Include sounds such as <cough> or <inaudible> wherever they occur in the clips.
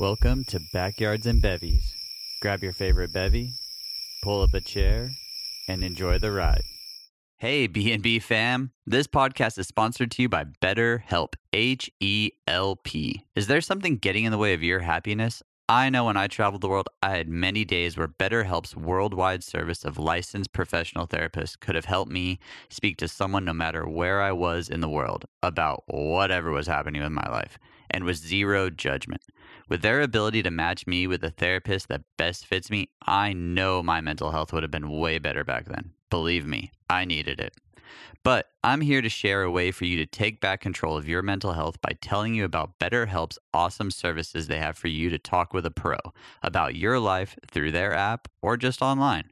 Welcome to Backyards and Bevies. Grab your favorite bevy, pull up a chair, and enjoy the ride. Hey, B&B fam. This podcast is sponsored to you by BetterHelp, H E L P. Is there something getting in the way of your happiness? I know when I traveled the world, I had many days where BetterHelp's worldwide service of licensed professional therapists could have helped me speak to someone no matter where I was in the world about whatever was happening with my life and with zero judgment. With their ability to match me with a therapist that best fits me, I know my mental health would have been way better back then. Believe me, I needed it. But I'm here to share a way for you to take back control of your mental health by telling you about BetterHelp's awesome services they have for you to talk with a pro about your life through their app or just online.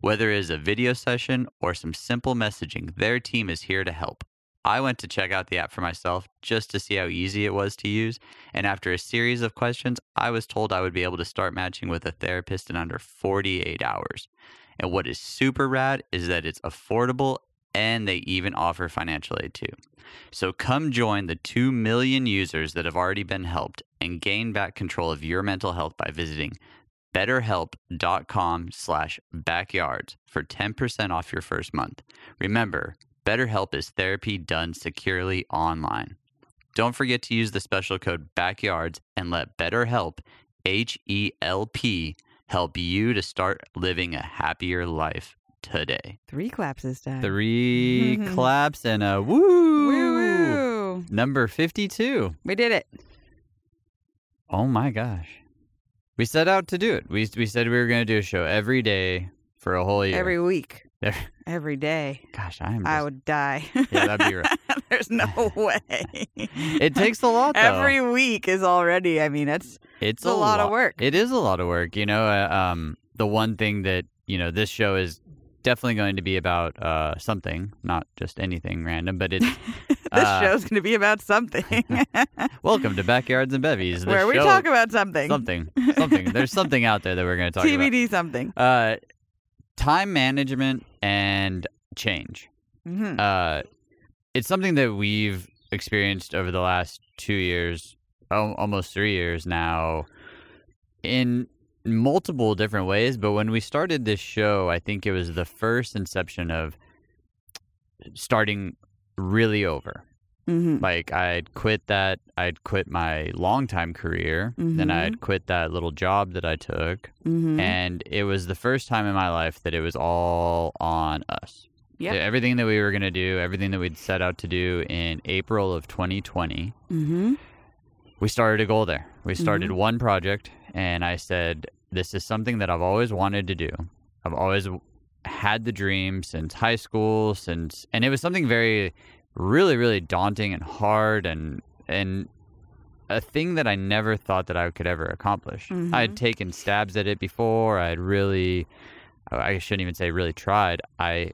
Whether it is a video session or some simple messaging, their team is here to help. I went to check out the app for myself just to see how easy it was to use, and after a series of questions, I was told I would be able to start matching with a therapist in under 48 hours. And what is super rad is that it's affordable and they even offer financial aid too. So come join the 2 million users that have already been helped and gain back control of your mental health by visiting betterhelp.com slash backyards for 10% off your first month. Remember, BetterHelp is therapy done securely online. Don't forget to use the special code BACKYARDS and let BetterHelp, H E L P, help you to start living a happier life today. Three claps this time. 3 <laughs> claps and a woo. Woo woo. Number 52. We did it. Oh my gosh. We set out to do it. We, we said we were going to do a show every day for a whole year. Every week. Every- <laughs> Every day. Gosh, I am. I would die. Yeah, that'd be right. <laughs> There's no <laughs> way. It takes a lot, though. Every week is already, I mean, it's it's a lot of work. It is a lot of work. You know, uh, um, the one thing that you know this show is definitely going to be about uh, something, not just anything random, but it's this uh, show's going to be about something. welcome to Backyards and Bevies. Where we show- talk about something. something, something. There's something out there that we're going to talk about. TBD something. Uh, time management and change. hmm Uh, it's something that we've experienced over the last two years, al- almost three years now, in multiple different ways. But when we started this show, I think it was the first inception of starting really over. Hmm Like I'd quit that, I'd quit my longtime career, then Mhm. I'd quit that little job that I took, hmm and it was the first time in my life that it was all on us. So everything that we were going to do, everything that we'd set out to do in April of 2020, hmm we started a goal there. We started Mm-hmm. one project, and I said, This is something that I've always wanted to do. I've always had the dream since high school, since, and it was something very, really, really daunting and hard and, and, a thing that I never thought that I could ever accomplish. I Mm-hmm. had taken stabs at it before. I had really, I shouldn't even say really tried. I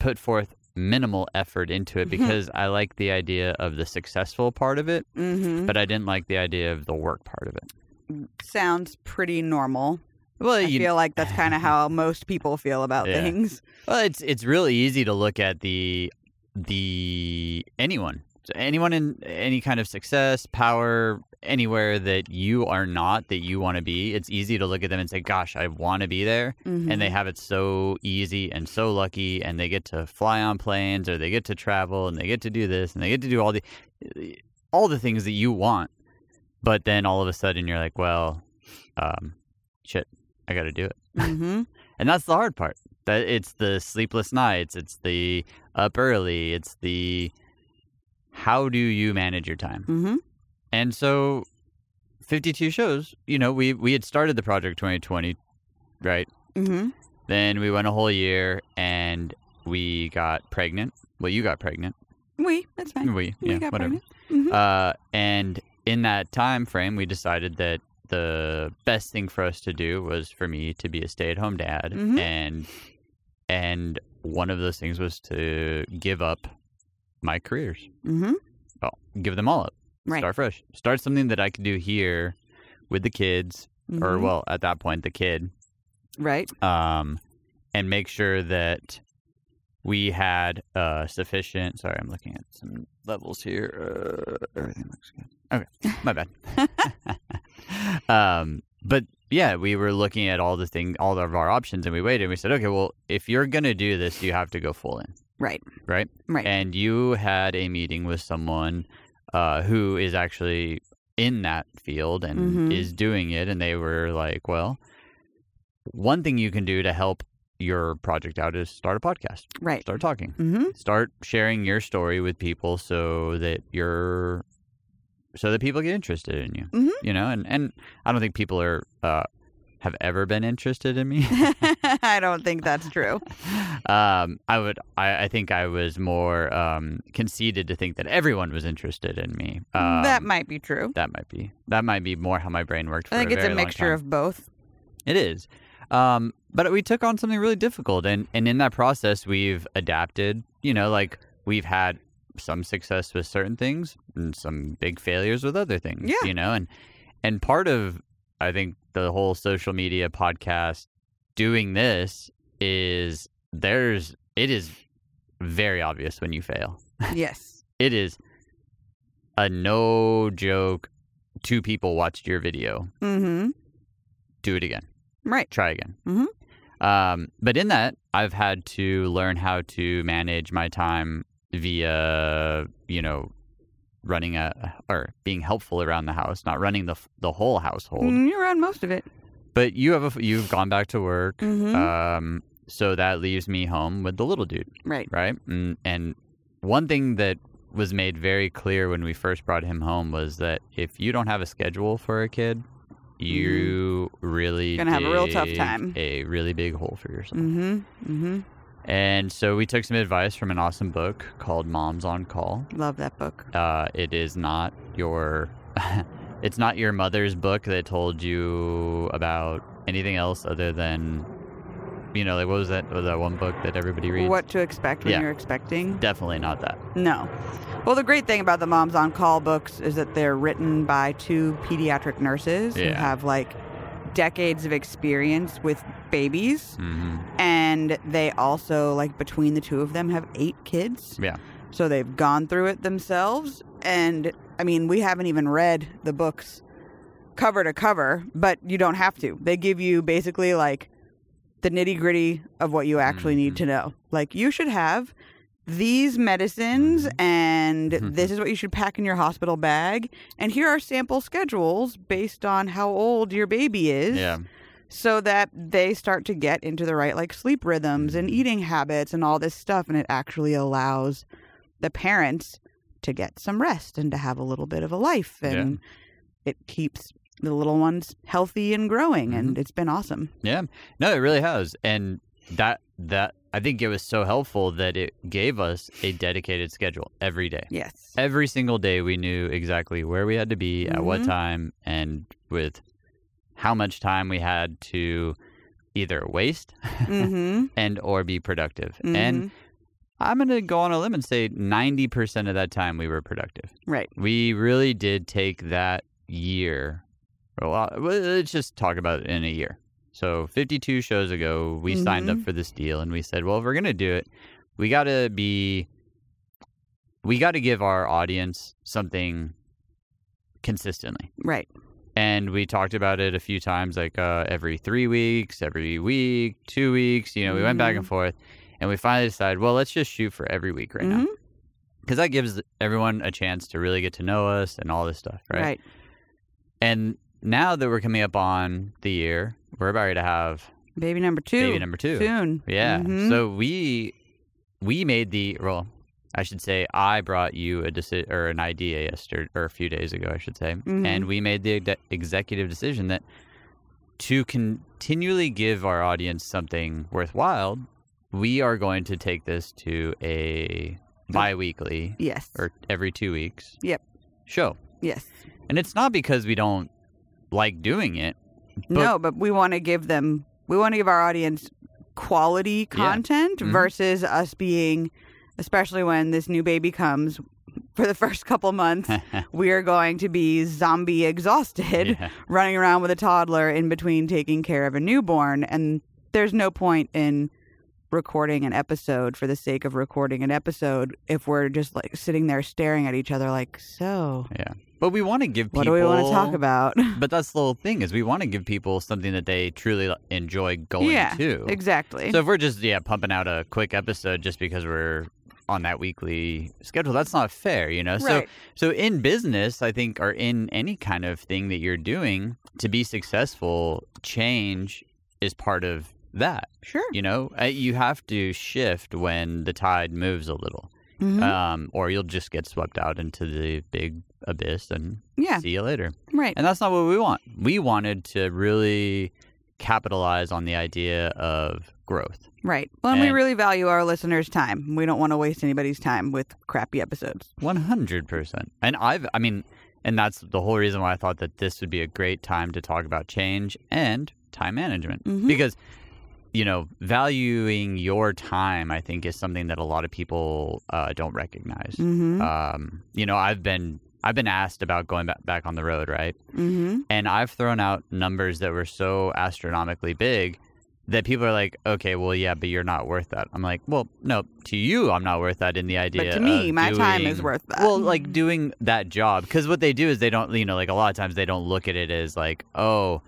put forth minimal effort into it because I like the idea of the successful part of it, hmm but I didn't like the idea of the work part of it. Sounds pretty normal. Well, I you, feel like that's kind of how most people feel about <laughs> Yeah. things. well, it's it's really easy to look at the the anyone, So anyone in any kind of success, power, anywhere that you are not that you want to be. It's easy to look at them and say, "Gosh, I want to be there." Mhm. and they have it so easy and so lucky and they get to fly on planes or they get to travel and they get to do this and they get to do all the all the things that you want but then all of a sudden you're like well um shit i gotta do it Mhm. <laughs> and that's the hard part that it's the sleepless nights it's the up early it's the how do you manage your time Mhm. and so 52 shows you know we we had started the project 2020 right Mhm. then we went a whole year and we got pregnant. Well, you got pregnant. We. That's fine. We, We yeah, got whatever. pregnant. Mhm. Uh, and in that time frame, we decided that the best thing for us to do was for me to be a stay-at-home dad, Mhm. and and one of those things was to give up my careers. Mm-hmm. Well, give them all up. Right. Start fresh. Start something that I could do here with the kids, or Mhm. well, at that point, the kid, Right. um, and make sure that we had uh, sufficient. Sorry, I'm looking at some levels here. Uh, everything looks good. Okay, my bad. <laughs> <laughs> Um, but yeah, we were looking at all the thing, all of our options, and we waited. and We said, okay, well, if you're gonna do this, you have to go full in, Right. right? Right. And you had a meeting with someone uh, who is actually in that field and Mhm. is doing it, and they were like, well, one thing you can do to help your project out is start a podcast, right. start talking Mm-hmm. start sharing your story with people so that you're so that people get interested in you Mhm. you know and and i don't think people are uh have ever been interested in me <laughs> I don't think that's true. <laughs> um i would I, I think i was more um conceited to think that everyone was interested in me um, that might be true. that might be that might be more how my brain worked for I think a it's a mixture of both. It is. Um, but we took on something really difficult. And, and in that process, we've adapted. You know, like we've had some success with certain things and some big failures with other things. Yeah. You know, and, and part of, I think, the whole social media podcast doing this is there's, it is very obvious when you fail. yes. <laughs> It is a no joke. Two people watched your video. Mm-hmm. Do it again. Right. try again. Mm-hmm. Um, but in that, I've had to learn how to manage my time via, you know, running a or being helpful around the house, not running the the whole household. Mm, You're on most of it. But you have a, you've gone back to work, Mhm. um, so that leaves me home with the little dude, Right. right? And, and one thing that was made very clear when we first brought him home was that if you don't have a schedule for a kid, you really Mm-hmm. Gonna have a real tough time. A really big hole for yourself. Mm-hmm. Mm-hmm. And so we took some advice from an awesome book called Moms on Call. Love that book. Uh, it is not your, <laughs> it's not your mother's book that told you about anything else other than, you know, like what was that? Was that one book that everybody reads? What to expect when Yeah. you're expecting? Definitely not that. No. Well, the great thing about the Moms on Call books is that they're written by two pediatric nurses who Yeah. have like decades of experience with babies. hmm And they also, like, between the two of them, have eight kids. Yeah. So they've gone through it themselves. And I mean, we haven't even read the books cover to cover, but you don't have to. They give you basically like the nitty gritty of what you actually need Mhm. to know. Like, you should have these medicines, Mhm. and mm-hmm. this is what you should pack in your hospital bag. And here are sample schedules based on how old your baby is Yeah. so that they start to get into the right like sleep rhythms and mm-hmm. eating habits and all this stuff and it actually allows the parents to get some rest and to have a little bit of a life and it keeps the little ones healthy and growing and mm-hmm. it's been awesome Yeah. No, it really has. And that, that, I think it was so helpful that it gave us a dedicated schedule every day. yes every single day we knew exactly where we had to be at what Mhm. time and with how much time we had to either waste mm-hmm. <laughs> and or be productive Mhm. and i'm going to go on a limb and say 90% of that time we were productive right we really did take that year well, let's just talk about it in a year so 52 shows ago we signed up Mhm. for this deal and we said well if we're going to do it we got to be we got to give our audience something consistently right and we talked about it a few times like uh, every three weeks every week two weeks you know we went back and Mhm. forth and we finally decided well let's just shoot for every week right now Mhm. because that gives everyone a chance to really get to know us and all this stuff right, right and now that we're coming up on the year we're about to have baby number two. Baby number two. Soon. Yeah. Mhm. so we we made the well i should say i brought you a deci- or an idea yesterday or a few days ago i should say. Mhm. and we made the ex- executive decision that to continually give our audience something worthwhile we are going to take this to a bi-weekly yes. or every two weeks Yep. show. Yes. And it's not because we don't like doing it But- no but we want to give them we want to give our audience quality content Mhm. versus us being especially when this new baby comes for the <laughs> first couple months <laughs> we are going to be zombie exhausted yeah. running around with a toddler in between taking care of a newborn and there's no point in recording an episode for the sake of recording an episode if we're just like sitting there staring at each other like so Yeah. But we want to give people what do we want to talk about <laughs> But that's the whole thing is we want to give people something that they truly enjoy going yeah to. exactly So if we're just yeah pumping out a quick episode just because we're on that weekly schedule, that's not fair, you know. So so in business, I think, or in any kind of thing that you're doing to be successful, change is part of that. sure You know, Uh, you have to shift when the tide moves a little, Mhm. um, or you'll just get swept out into the big abyss and yeah see you later. right And that's not what we want. We wanted to really capitalize on the idea of growth. right well and we really value our listeners time we don't want to waste anybody's time with crappy episodes One hundred percent. And I've, I mean, and that's the whole reason why I thought that this would be a great time to talk about change and time management Mhm. because, you know, valuing your time, I think, is something that a lot of people uh, don't recognize. mm-hmm Um, you know, I've been. I've been asked about going back, back on the road, right? mm-hmm And I've thrown out numbers that were so astronomically big that people are like, okay, well, yeah, but you're not worth that. I'm like, well, no, to you, I'm not worth that in the idea. but to me my time is worth that well, like doing that job, because what they do is they don't, you know, like a lot of times they don't look at it as like, oh,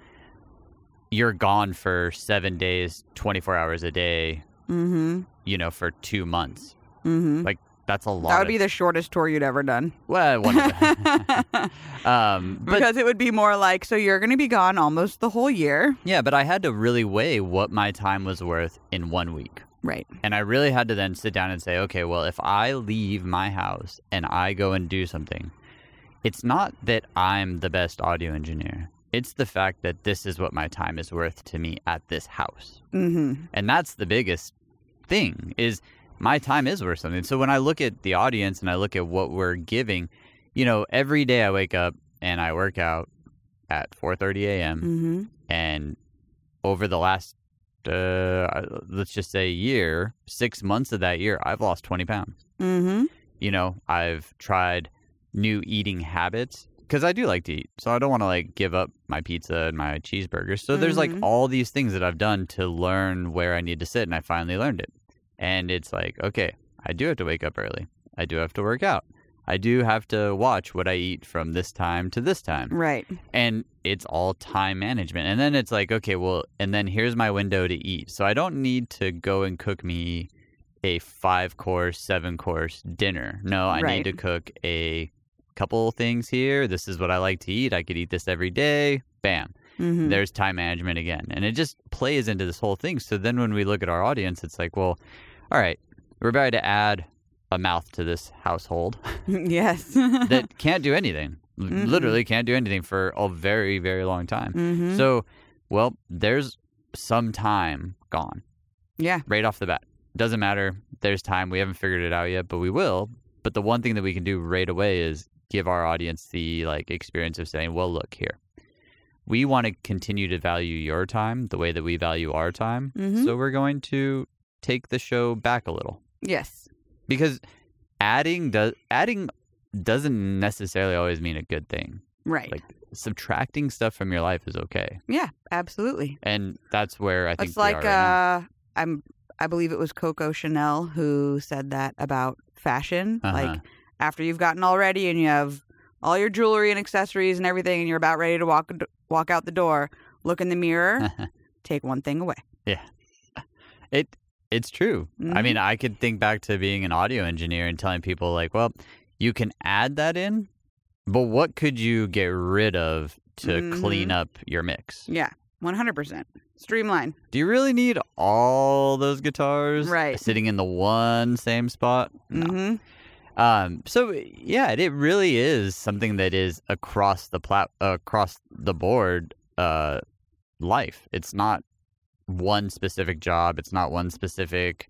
you're gone for seven days, 24 hours a day, mm-hmm you know, for two months. mm-hmm Like that's a lot. that would of- be the shortest tour you'd ever done well, one of the, um, but because it would be more like so you're going to be gone almost the whole year yeah, but I had to really weigh what my time was worth in one week. right And I really had to then sit down and say, okay, well, if I leave my house and I go and do something, it's not that I'm the best audio engineer. It's the fact that this is what my time is worth to me at this house. mm-hmm And that's the biggest thing is my time is worth something. So when I look at the audience and I look at what we're giving, you know, every day I wake up and I work out at 4:30 a.m. mm-hmm and over the last uh, let's just say year, six months of that year, I've lost 20 pounds. mm-hmm You know, I've tried new eating habits because I do like to eat. So I don't want to like give up my pizza and my cheeseburgers. So there's like Mhm. all these things that I've done to learn where I need to sit. And I finally learned it. And it's like, okay, I do have to wake up early. I do have to work out. I do have to watch what I eat from this time to this time right and it's all time management and then it's like okay well and then here's my window to eat so i don't need to go and cook me a five course seven course dinner no i Right. need to cook a couple things here this is what i like to eat i could eat this every day bam mm-hmm there's time management again and it just plays into this whole thing so then when we look at our audience it's like well all right we're about to add a mouth to this household <laughs> yes <laughs> that <laughs> can't do anything. Mhm. Literally can't do anything for a very, very long time. mm-hmm So, well, there's some time gone yeah right off the bat. Doesn't matter. There's time. We haven't figured it out yet, but we will. But the one thing that we can do right away is give our audience the like experience of saying, "Well, look here. We want to continue to value your time the way that we value our time. Mhm. So we're going to take the show back a little." yes Because adding does adding doesn't necessarily always mean a good thing. right Like subtracting stuff from your life is okay, yeah absolutely and that's where I think it's like right uh i'm i believe it was coco chanel who said that about fashion Uh-huh. like after you've gotten all ready and you have all your jewelry and accessories and everything and you're about ready to walk walk out the door look in the mirror <laughs> take one thing away Yeah. <laughs> it it's true. I Mhm. mean, I could think back to being an audio engineer and telling people like, well, you can add that in, but what could you get rid of to clean Mhm. up your mix? yeah 100% streamline Do you really need all those guitars Right. sitting in the one same spot? No. hmm Um, so yeah, it, it really is something that is across the plat across the board uh, life. It's not one specific job. It's not one specific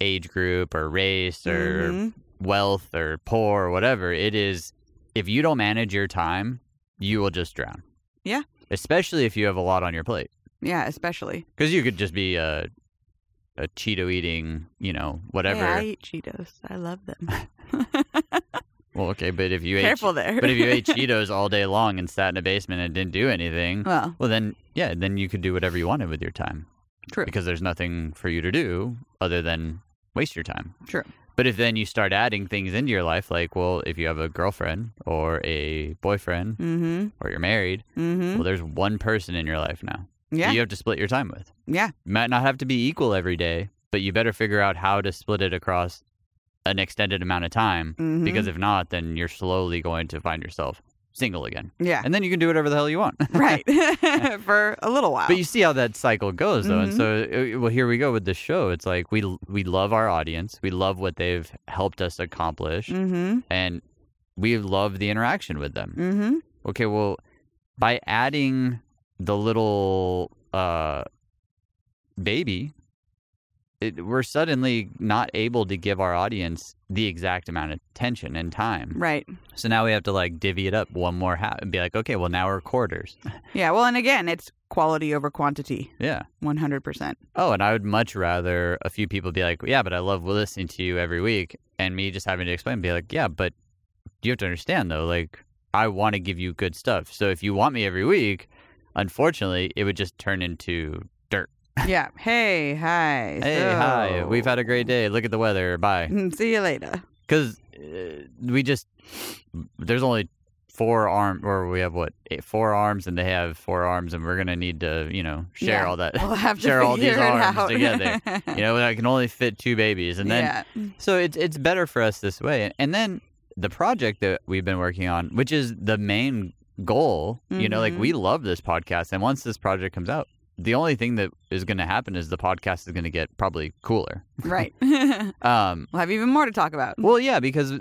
age group or race or Mhm. wealth or poor or whatever. It is if you don't manage your time, you will just drown. Yeah. Especially if you have a lot on your plate, yeah especially because you could just be a a Cheeto eating, you know, whatever. Hey, i eat cheetos i love them <laughs> well, okay, but if you ate careful there But if you ate <laughs> Cheetos all day long and sat in a basement and didn't do anything, well well then yeah, then you could do whatever you wanted with your time. True. because there's nothing for you to do other than waste your time. True. But if then you start adding things into your life, like, well, if you have a girlfriend or a boyfriend Mm-hmm. or you're married, Mm-hmm. well, there's one person in your life now Yeah. you have to split your time with. Yeah. Might not have to be equal every day, but you better figure out how to split it across an extended amount of time Mhm. because if not, then you're slowly going to find yourself single again. Yeah. And then you can do whatever the hell you want. <laughs> right. <laughs> For a little while. But you see how that cycle goes, though, and Mhm. so uh, well, here we go with the show. It's like we we love our audience, we love what they've helped us accomplish, mm-hmm. and we love the interaction with them. Mm-hmm. Okay, well, by adding the little uh, baby, it, we're suddenly not able to give our audience the exact amount of attention and time. Right. So now we have to like divvy it up one more half and be like, okay, well now we're quarters. <laughs> Yeah. Well, and again, it's quality over quantity. yeah. 100%. Oh, and I would much rather a few people be like, yeah, but I love listening to you every week, and me just having to explain, be like, yeah, but you have to understand though, like I want to give you good stuff. So if you want me every week, unfortunately, it would just turn into dirt. yeah. <laughs> Hey, hi. Hey, hi, we've had a great day. Look at the weather. Bye. <laughs> See you later. Because uh, we just there's only four arm, or we have what eight, four arms, and they have four arms, and we're gonna need to, you know, share Yeah. all that, We'll have <laughs> to share all these arms out. together. you know, I can only fit two babies, and then yeah. so it's it's better for us this way. And then the project that we've been working on, which is the main goal, you know, like we love this podcast. And once this project comes out, the only thing that is going to happen is the podcast is going to get probably cooler. Right. <laughs> um, we'll have even more to talk about. well, yeah, because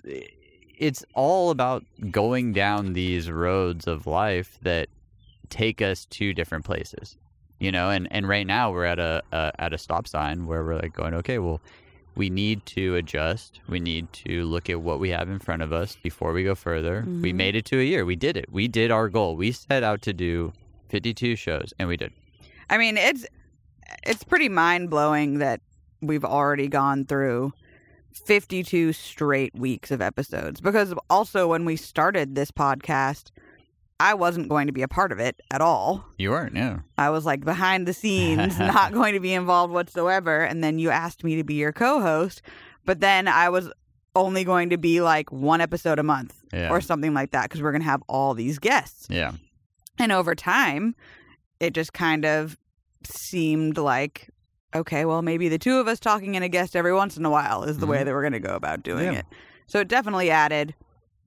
it's all about going down these roads of life that take us to different places. You know, and, and right now we're at a, a at a stop sign where we're like going, okay, well, we need to adjust. We need to look at what we have in front of us before we go further. We Mhm. made it to a year. We did it. We did our goal. We set out to do 52 shows, and we did. I mean, it's it's pretty mind blowing that we've already gone through 52 straight weeks of episodes. Because also, when we started this podcast, I wasn't going to be a part of it at all. You weren't, no. I was like behind the scenes, <laughs> not going to be involved whatsoever. And then you asked me to be your co host, but then I was only going to be like one episode a month Yeah. or something like that because we're going to have all these guests. yeah. And over time, it just kind of seemed like, okay, well, maybe the two of us talking and a guest every once in a while is the way mm-hmm. that we're going to go about doing Yeah. it. So it definitely added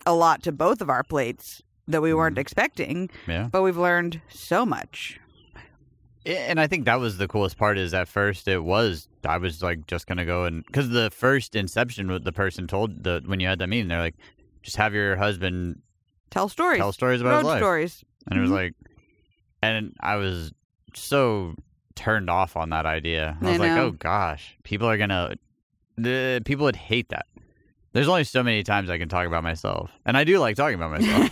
a lot to both of our plates that we weren't expecting, Yeah. but we've learned so much. And I think that was the coolest part is at first it was I was like just gonna go and because the first inception the person told the when you had that meeting they're like just have your husband Tell stories. tell stories about Road his life stories. and it was Mhm. like and I was so turned off on that idea I I was like oh gosh people are gonna the people would hate that there's only so many times I can talk about myself and I do like talking about myself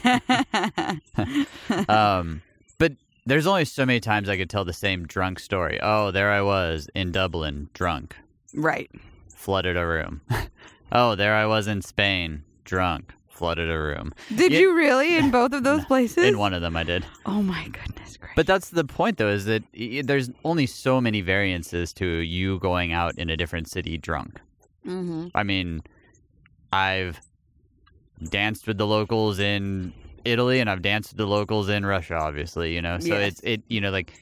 <laughs> um, but there's only so many times I could tell the same drunk story. Oh, there I was in Dublin, drunk, right. flooded a room. <laughs> oh, there I was in Spain, drunk, flooded a room. Did Yeah. you really in both of those <laughs> places? In one of them, I did. Oh my goodness gracious. But that's the point, though, is that there's only so many variances to you going out in a different city drunk. mm-hmm. I mean, I've danced with the locals in Italy and I've danced with the locals in Russia, obviously, you know. So Yes. it's it you know like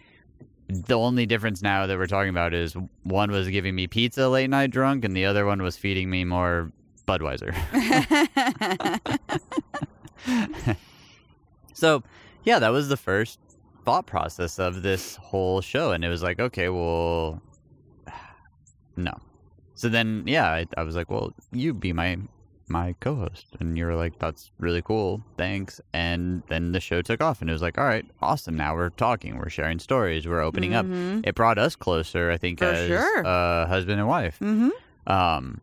the only difference now that we're talking about is one was giving me pizza late night drunk and the other one was feeding me more Budweiser. <laughs> <laughs> so, yeah, that was the first thought process of this whole show and it was like, okay, well <sighs> no. So then, yeah, I, I was like, "Well, you be my my co-host," and you were like, "That's really cool, thanks." And then the show took off, and it was like, "All right, awesome. Now we're talking, we're sharing stories, we're opening up." Mhm. It brought us closer, I think, For as sure. uh, husband and wife. Mhm. Um,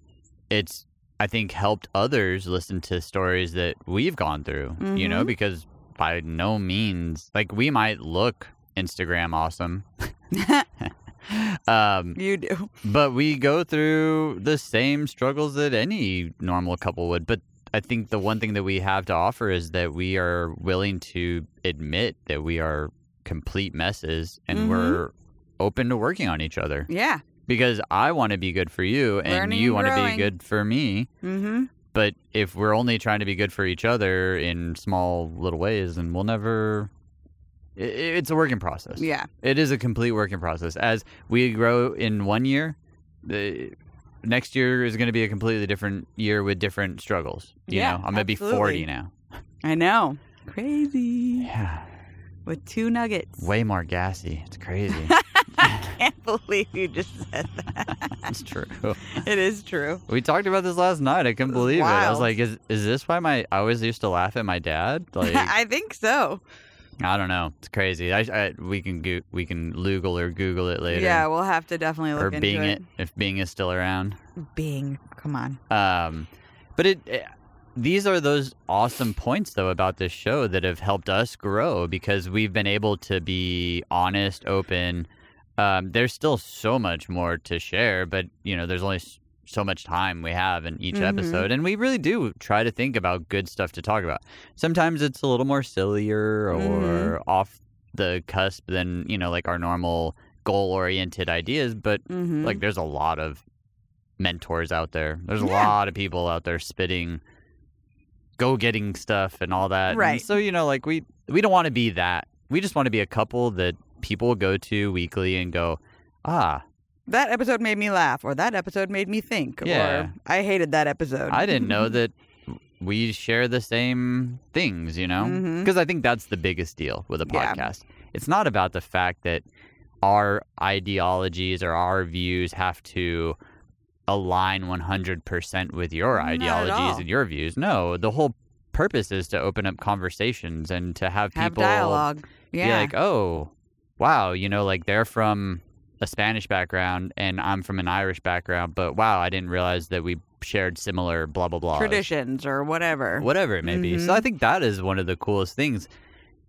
it's I think helped others listen to stories that we've gone through. You know, Mhm. because by no means, like we might look Instagram awesome. <laughs> <laughs> <laughs> um, you do. but we go through the same struggles that any normal couple would. But I think the one thing that we have to offer is that we are willing to admit that we are complete messes and Mhm. we're open to working on each other Yeah. because I want to be good for you and Learning you want to be good for me. Mm-hmm. But if we're only trying to be good for each other in small little ways, then we'll never. It's a working process. Yeah. It is a complete working process. As we grow in one year, the next year is going to be a completely different year with different struggles. You Yeah, know, I'm going to be 40 now. I know. Crazy. Yeah. With two nuggets. Way more gassy. It's crazy. <laughs> I can't believe you just said that. it's true. it is true. We talked about this last night. I couldn't believe it. I was like, is is this why my I always used to laugh at my dad? <laughs> Like I think so. I don't know. It's crazy. I, I we can go, we can Google or Google it later. Yeah, we'll have to definitely look or into Bing it. it if Bing is still around. Bing. Come on. Um, but it, it these are those awesome points though about this show that have helped us grow because we've been able to be honest, open. Um, there's still so much more to share, but you know, there's only so much time we have in each Mhm. episode, and we really do try to think about good stuff to talk about. Sometimes it's a little more sillier or Mhm. off the cusp than you know, like our normal goal-oriented ideas, but Mm-hmm. like there's a lot of mentors out there there's a Yeah. lot of people out there spitting go getting stuff and all that And Right. so you know like we we don't want to be that we just want to be a couple that people go to weekly and go ah that episode made me laugh, or that episode made me think, Yeah. or I hated that episode. i didn't know <laughs> that we share the same things you know mm-hmm. because i think that's the biggest deal with a Yeah. podcast it's not about the fact that our ideologies or our views have to align 100% with your ideologies and your views. No, the whole purpose is to open up conversations and to have have people dialogue. be Yeah. like, "Oh, wow, you know, like they're from a Spanish background and I'm from an Irish background, but wow, I didn't realize that we shared similar blah blah blah Traditions or whatever. whatever it may be. So. I think that is one of the coolest things.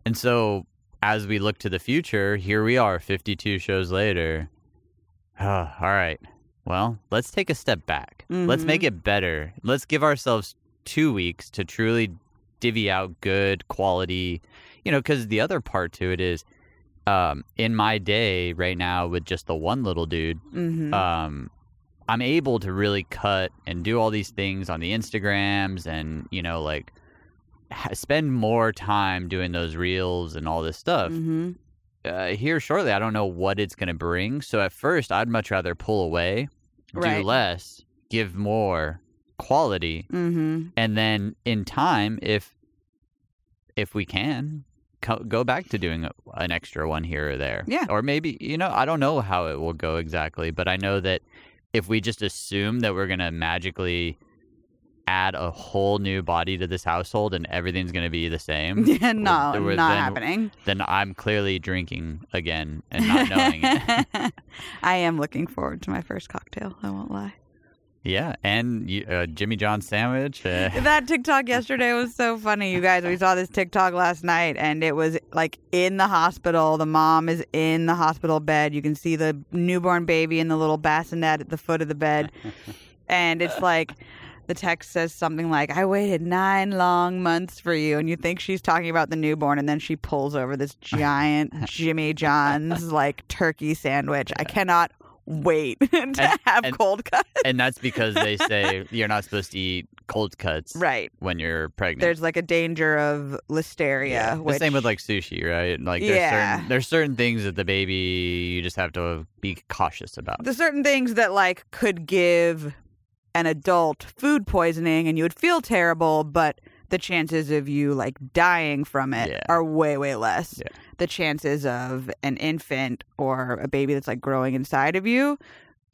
And so as we look to the future, here we are 52 shows later. <sighs> all right. Well, let's take a step back. Let's Mhm. make it better. Let's give ourselves 2 weeks to truly divvy out good quality, you know, cuz the other part to it is um in my day right now with just the one little dude, Mm-hmm. um, I'm able to really cut and do all these things on the Instagrams and, you know, like ha- spend more time doing those reels and all this stuff. mm-hmm. Uh, here shortly, I don't know what it's going to bring. So at first, I'd much rather pull away, do less, give more quality, Mm-hmm. and then in time, if if we can, co- go back to doing an extra one here or there. Yeah. Or maybe you know I don't know how it will go exactly, but I know that if we just assume that we're gonna magically add a whole new body to this household and everything's gonna be the same, <laughs> Yeah, no, then- not happening. then I'm clearly drinking again and not knowing it. <laughs> I am looking forward to my first cocktail. I won't lie. Yeah, and uh, Jimmy John sandwich. Uh, <laughs> That TikTok yesterday was so funny, you guys. We saw this TikTok last night, and it was like in the hospital. The mom is in the hospital bed. You can see the newborn baby in the little bassinet at the foot of the bed, <laughs> and it's like the text says something like, "I waited nine long months for you," and you think she's talking about the newborn, and then she pulls over this giant <laughs> Jimmy John's like turkey sandwich. I cannot wait <laughs> to have and- cold cuts. and that's because they <laughs> say you're not supposed to eat cold cuts Right. when you're pregnant. There's like a danger of listeria. The which, same with like sushi, right? Like there's Yeah. certain there's certain things that the baby you just have to be cautious about. the certain things that like could give an adult food poisoning and you would feel terrible, but the chances of you like dying from it Yeah. are way way less. Yeah. The chances of an infant or a baby that's like growing inside of you,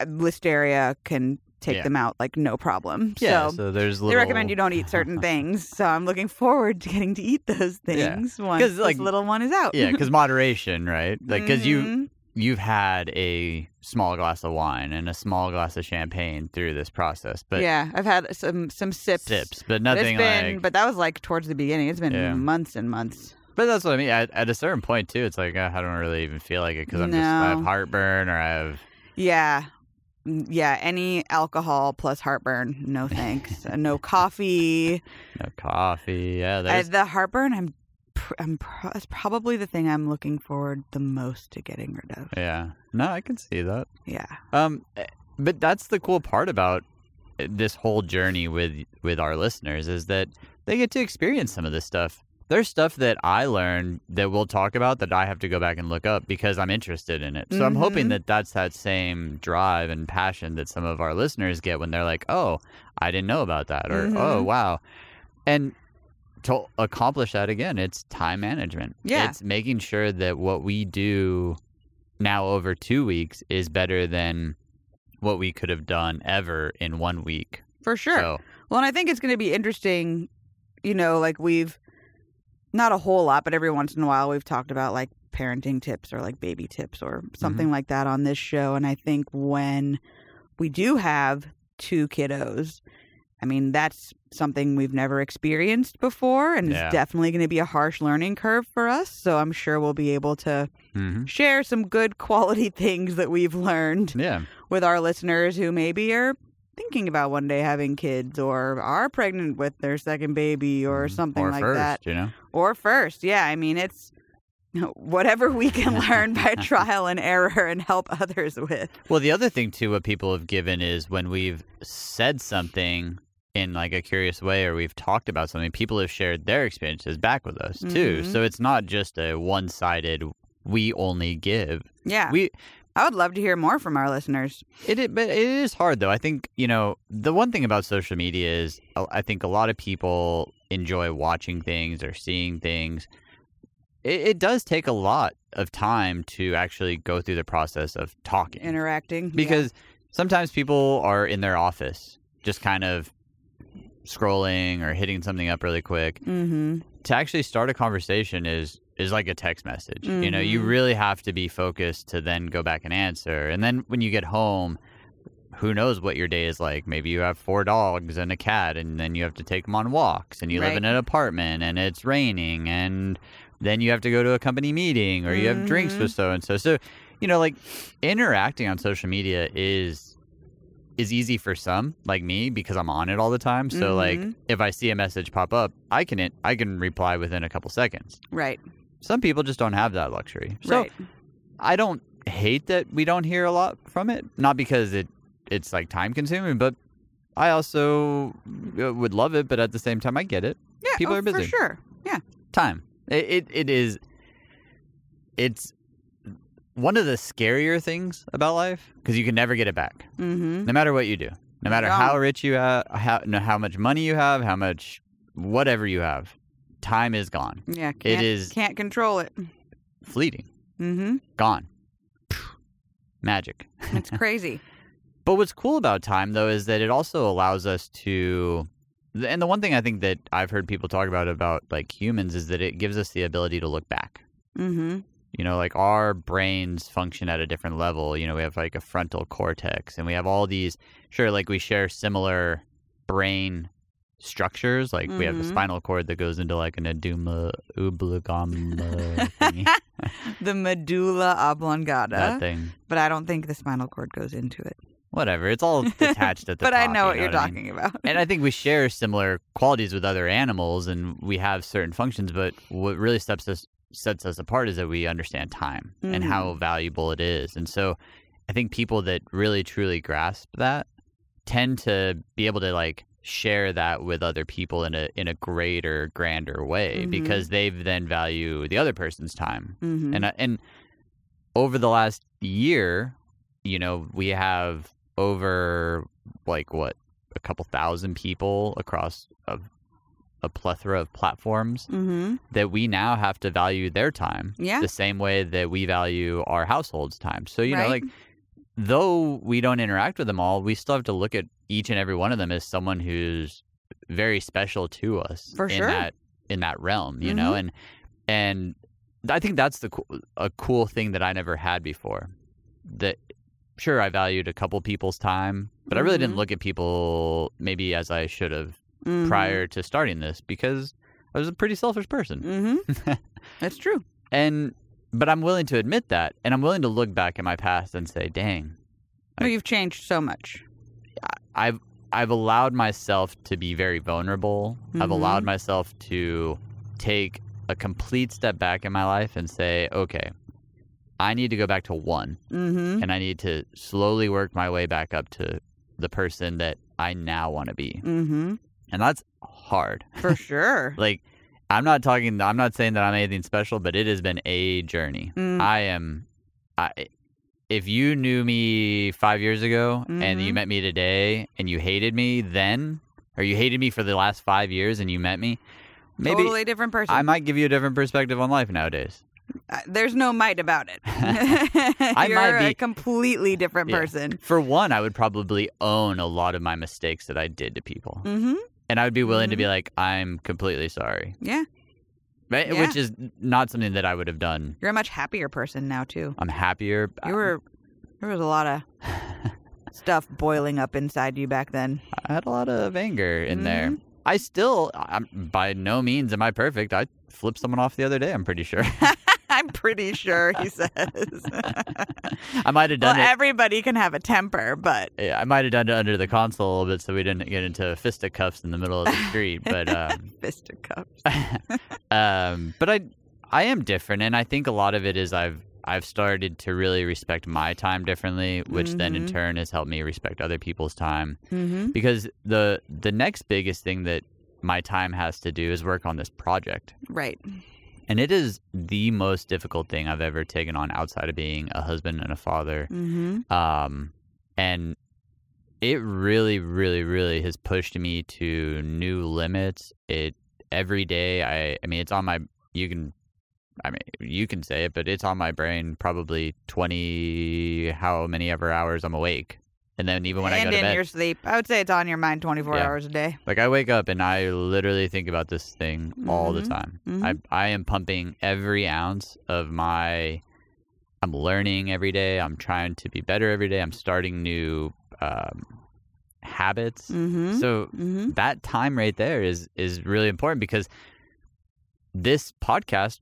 uh, listeria can take Yeah. them out like no problem. Yeah, so, so, there's little they recommend you don't eat certain <laughs> things. So I'm looking forward to getting to eat those Yeah. things once 'Cause, this like- little one is out. Yeah, because <laughs> moderation, right? Like because you Mhm. you've had a small glass of wine and a small glass of champagne through this process, but yeah, I've had some some sips. sips, but But nothing it's been, like. but that was like towards the beginning. It's been Yeah. months and months. But that's what I mean. At, at a certain point too, it's like uh, I don't really even feel like it because I'm just I have heartburn or I have Yeah, Mm, yeah. Any alcohol plus heartburn, no thanks. Uh, no coffee. <laughs> no coffee. Yeah, I, there's the heartburn, I'm pr- I'm pro- it's probably the thing I'm looking forward the most to getting rid of. Yeah. No, I can see that. Yeah. Um, eh, but that's the cool part about eh, this whole journey with with our listeners is that they get to experience some of this stuff. There's stuff that I learned that we'll talk about that I have to go back and look up because I'm interested in it. So I'm hoping Mhm. that that's that same drive and passion that some of our listeners get when they're like, "Oh, I didn't know about that," or "Oh, Mhm. wow," and to accomplish that again, it's time management. Yeah. It's making sure that what we do now over two weeks is better than what we could have done ever in one week. For sure. So, Well, and I think it's going to be interesting. You know, like we've not a whole lot, but every once in a while we've talked about like parenting tips or like baby tips or something like that on this show. And I think when we do have two kiddos, I mean, that's something we've never experienced before. And Yeah. it's definitely going to be a harsh learning curve for us. So I'm sure we'll be able to mhm. share some good quality <laughs> things that we've learned yeah, with our listeners who maybe are thinking about one day having kids or are pregnant with their second baby or Mhm. something or like first, that. you know. Or first. Yeah, I mean, it's <laughs> whatever we can learn by <laughs> trial and error and help others with. Well, the other thing too, what people have given is when we've said something in like a curious way or we've talked about something, people have shared their experiences back with us too. Mhm. So it's not just a one-sided. We only give. Yeah. We I would love to hear more from our listeners. It, is, but it is hard though. I think you know the one thing about social media is uh, I think a lot of people enjoy watching things or seeing things. It, it does take a lot of time to actually go through the process of talking Interacting. because sometimes people are in their office just kind of scrolling or hitting something up really quick Mm-hmm. To actually start a conversation is is like a text message. You know, you Mhm. really have to be focused to then go back and answer. And then when you get home, who knows what your day is like? Maybe you have four dogs and a cat, and then you have to take them on walks, and you live in an apartment, and it's raining, and then you have to go to a company meeting, or you have drinks Mhm. with so and so. So, you know, like interacting on social media is is easy for some like me because I'm on it all the time. So like Mhm. if I see a message pop up, I can I can reply within a couple seconds. Right. Some people just don't have that luxury. So right. I don't hate that we don't hear a lot from it, not because it it's like time consuming, but I also uh, would love it, but at the same time I get it. Yeah. people oh, are busy. For sure. Yeah. Time. It it, it is it's one of the scarier things about life because you can never get it back. Mm-hmm. no matter what you do, no matter how rich you have, how no, how much money you have, how much whatever you have, time is gone, Yeah. Can't, is- Can't control it. fleeting, Mm-hmm. gone, magic. It's <laughs> crazy. But what's cool about time though is that it also allows us to and the one thing I think that I've heard people talk about about like humans is that it gives us the ability to look back. mm-hmm. You know, like our brains function at a different level. You know, we have like a frontal cortex and we have all these, sure, like we share similar brain structures. Like we have the Mhm. spinal cord that goes into like an eduma oblongata thingy, <laughs> the medulla oblongata. that thing. But I don't think the spinal cord goes into it. Whatever. It's all <laughs> detached at the but top. I know you what you're I talking mean? about. and I think we <laughs> share similar qualities with other animals, and we have certain functions. But what really sets us sets us apart is that we understand time and how Mm. valuable it is. And so, I think people that really truly grasp that tend to be able to like share that with other people in a in a greater, grander way Mhm. because they've then value the other person's time. Mhm. And and over the last year, you know, we have over like what a couple thousand people across a, a plethora of platforms Mhm. that we now have to value their time Yeah. the same way that we value our household's time. So you know, like though we don't interact with them all, we still have to look at each and every one of them as someone who's very special to us For in sure. that in that realm, you know, Mhm. and and I think that's the a cool thing that I never had before. That sure I valued a couple people's time, but I really didn't Mhm. look at people maybe as I should have Mhm. prior to starting this because I was a pretty selfish person. Mhm. <laughs> That's true. And but I'm willing to admit that, and I'm willing to look back at my past and say, "Dang, you've changed so much. I've I've allowed myself to be very vulnerable. I've Mhm. allowed myself to take a complete step back in my life and say, okay, I need to go back to one Mm-hmm. and I need to slowly work my way back up to the person that I now want to be. Mm-hmm. And that's hard. For <laughs> sure. Like, I'm not talking, I'm not saying that I'm anything special, but it has been a journey. Mm. I am, I, if you knew me five years ago and you Mhm. met me today and you hated me then, or you hated me for the last five years and you met me, maybe totally different person. I might give you a different perspective on life nowadays. Uh, There's no might about it. <laughs> <laughs> I You're might a be- completely different Yeah. person. For one, I would probably own a lot of my mistakes that I did to people. Mm-hmm. And I would be willing to be like, I'm completely sorry. Yeah. Right? Yeah. Which is not something that I would have done. You're a much happier person now too. I'm happier. You were there was a lot of <laughs> stuff boiling up inside you back then. I had a lot of anger in there. Mhm. I still, I'm, by no means am I perfect. I flipped someone off the other day, I'm pretty sure. <laughs> <laughs> I'm pretty sure he says. <laughs> I might have well, done it. everybody can have a temper, but Yeah, I might have done it under the console a little bit so we didn't get into fisticuffs in the middle of the street. But <laughs> um, fisticuffs. um, but I I am different, and I think a lot of it is I've I've started to really respect my time differently, which then in Mhm. turn has helped me respect other people's time. Mm-hmm. Because the the next biggest thing that my time has to do is work on this project, Right. And it is the most difficult thing I've ever taken on outside of being a husband and a father. Mm-hmm. um, and it really, really, really has pushed me to new limits. It every day. I, I mean, it's on my. You can, I mean, you can say it, but it's on my brain probably twenty, how many ever hours I'm awake, and then even when I and go to bed, in your sleep, I would say it's on your mind 24 Yeah. hours a day. like I wake up and I literally think about this thing all the Mhm. time. Mhm. I I am pumping every ounce of my. I'm learning every day. I'm trying to be better every day. I'm starting new um, habits. Mm-hmm. So mm-hmm. that time right there is is really important because this podcast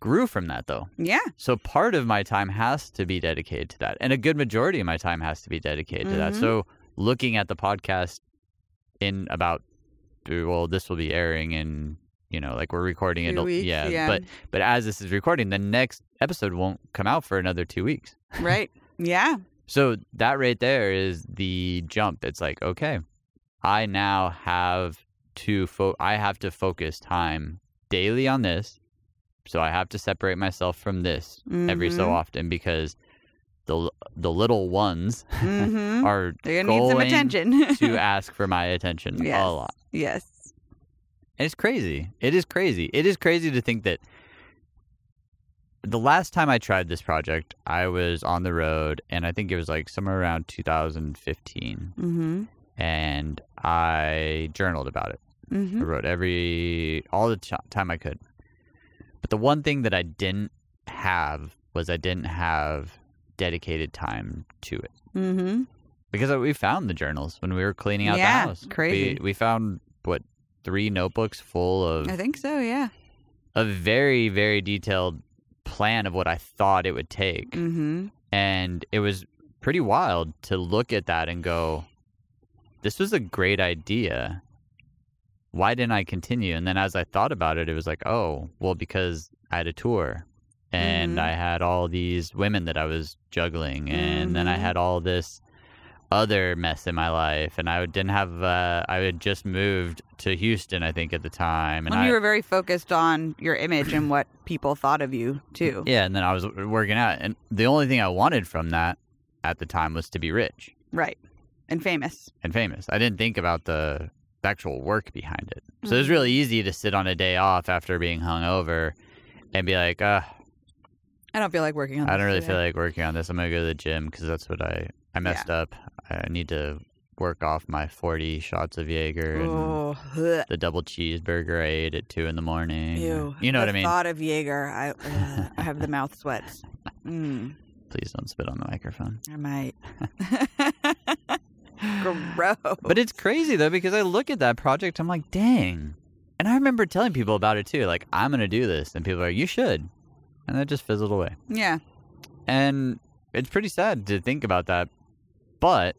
grew from that though. Yeah. So part of my time has to be dedicated to that, and a good majority of my time has to be dedicated to that. Mhm. So looking at the podcast in about well, this will be airing in you know like we're recording it. Yeah, yeah. but but as this is recording, the next episode won't come out for another two weeks. Right. <laughs> Yeah. So that right there is the jump. It's like, okay, I now have to fo- I have to focus time daily on this. So I have to separate myself from this every so Mhm. often because the the little ones <laughs> Mhm. are They're gonna need some attention. to <laughs> ask for my attention yes. a lot. Yes. And it's crazy. It is crazy. It is crazy to think that the last time I tried this project, I was on the road, and I think it was like somewhere around 2015, Mm-hmm. and I journaled about it. I Mm-hmm. wrote every all the ch- time I could. But the one thing that I didn't have was I didn't have dedicated time to it Mm-hmm. because we found the journals when we were cleaning out Yeah, the house. crazy. We, we found what three notebooks full of I think so. Yeah. a very very detailed plan of what I thought it would take, Mm-hmm. and it was pretty wild to look at that and go, "This was a great idea. Why didn't I continue?" And then as I thought about it, it was like, "Oh, well, because I had a tour." And Mhm. I had all these women that I was juggling, and then I Mhm. had all this other mess in my life, and I didn't have. Uh, I had just moved to Houston, I think, at the time, and And I, you were very focused on your image and what people thought of you too. Yeah, and then I was working out, and the only thing I wanted from that at the time was to be rich Right. And famous. and famous. I didn't think about the actual work behind it. So it was Mhm. really easy to sit on a day off after being hungover and be like, uh, I don't feel like working on. This. I this don't really today. feel like working on this. I'm gonna go to the gym because that's what I I messed up. I need to work off my 40 shots of Jaeger and Oh, ugh. the double cheeseburger I ate at two in the morning. ew. You know the what I mean? Thought of Jaeger, I uh, I have the <laughs> mouth sweats. Mm, Please don't spit on the microphone. I might. <laughs> Gross. But it's crazy though because I look at that project, I'm like, dang. And I remember telling people about it too, like I'm gonna do this, and people are like, you should, and that just fizzled away. yeah. And it's pretty sad to think about that, but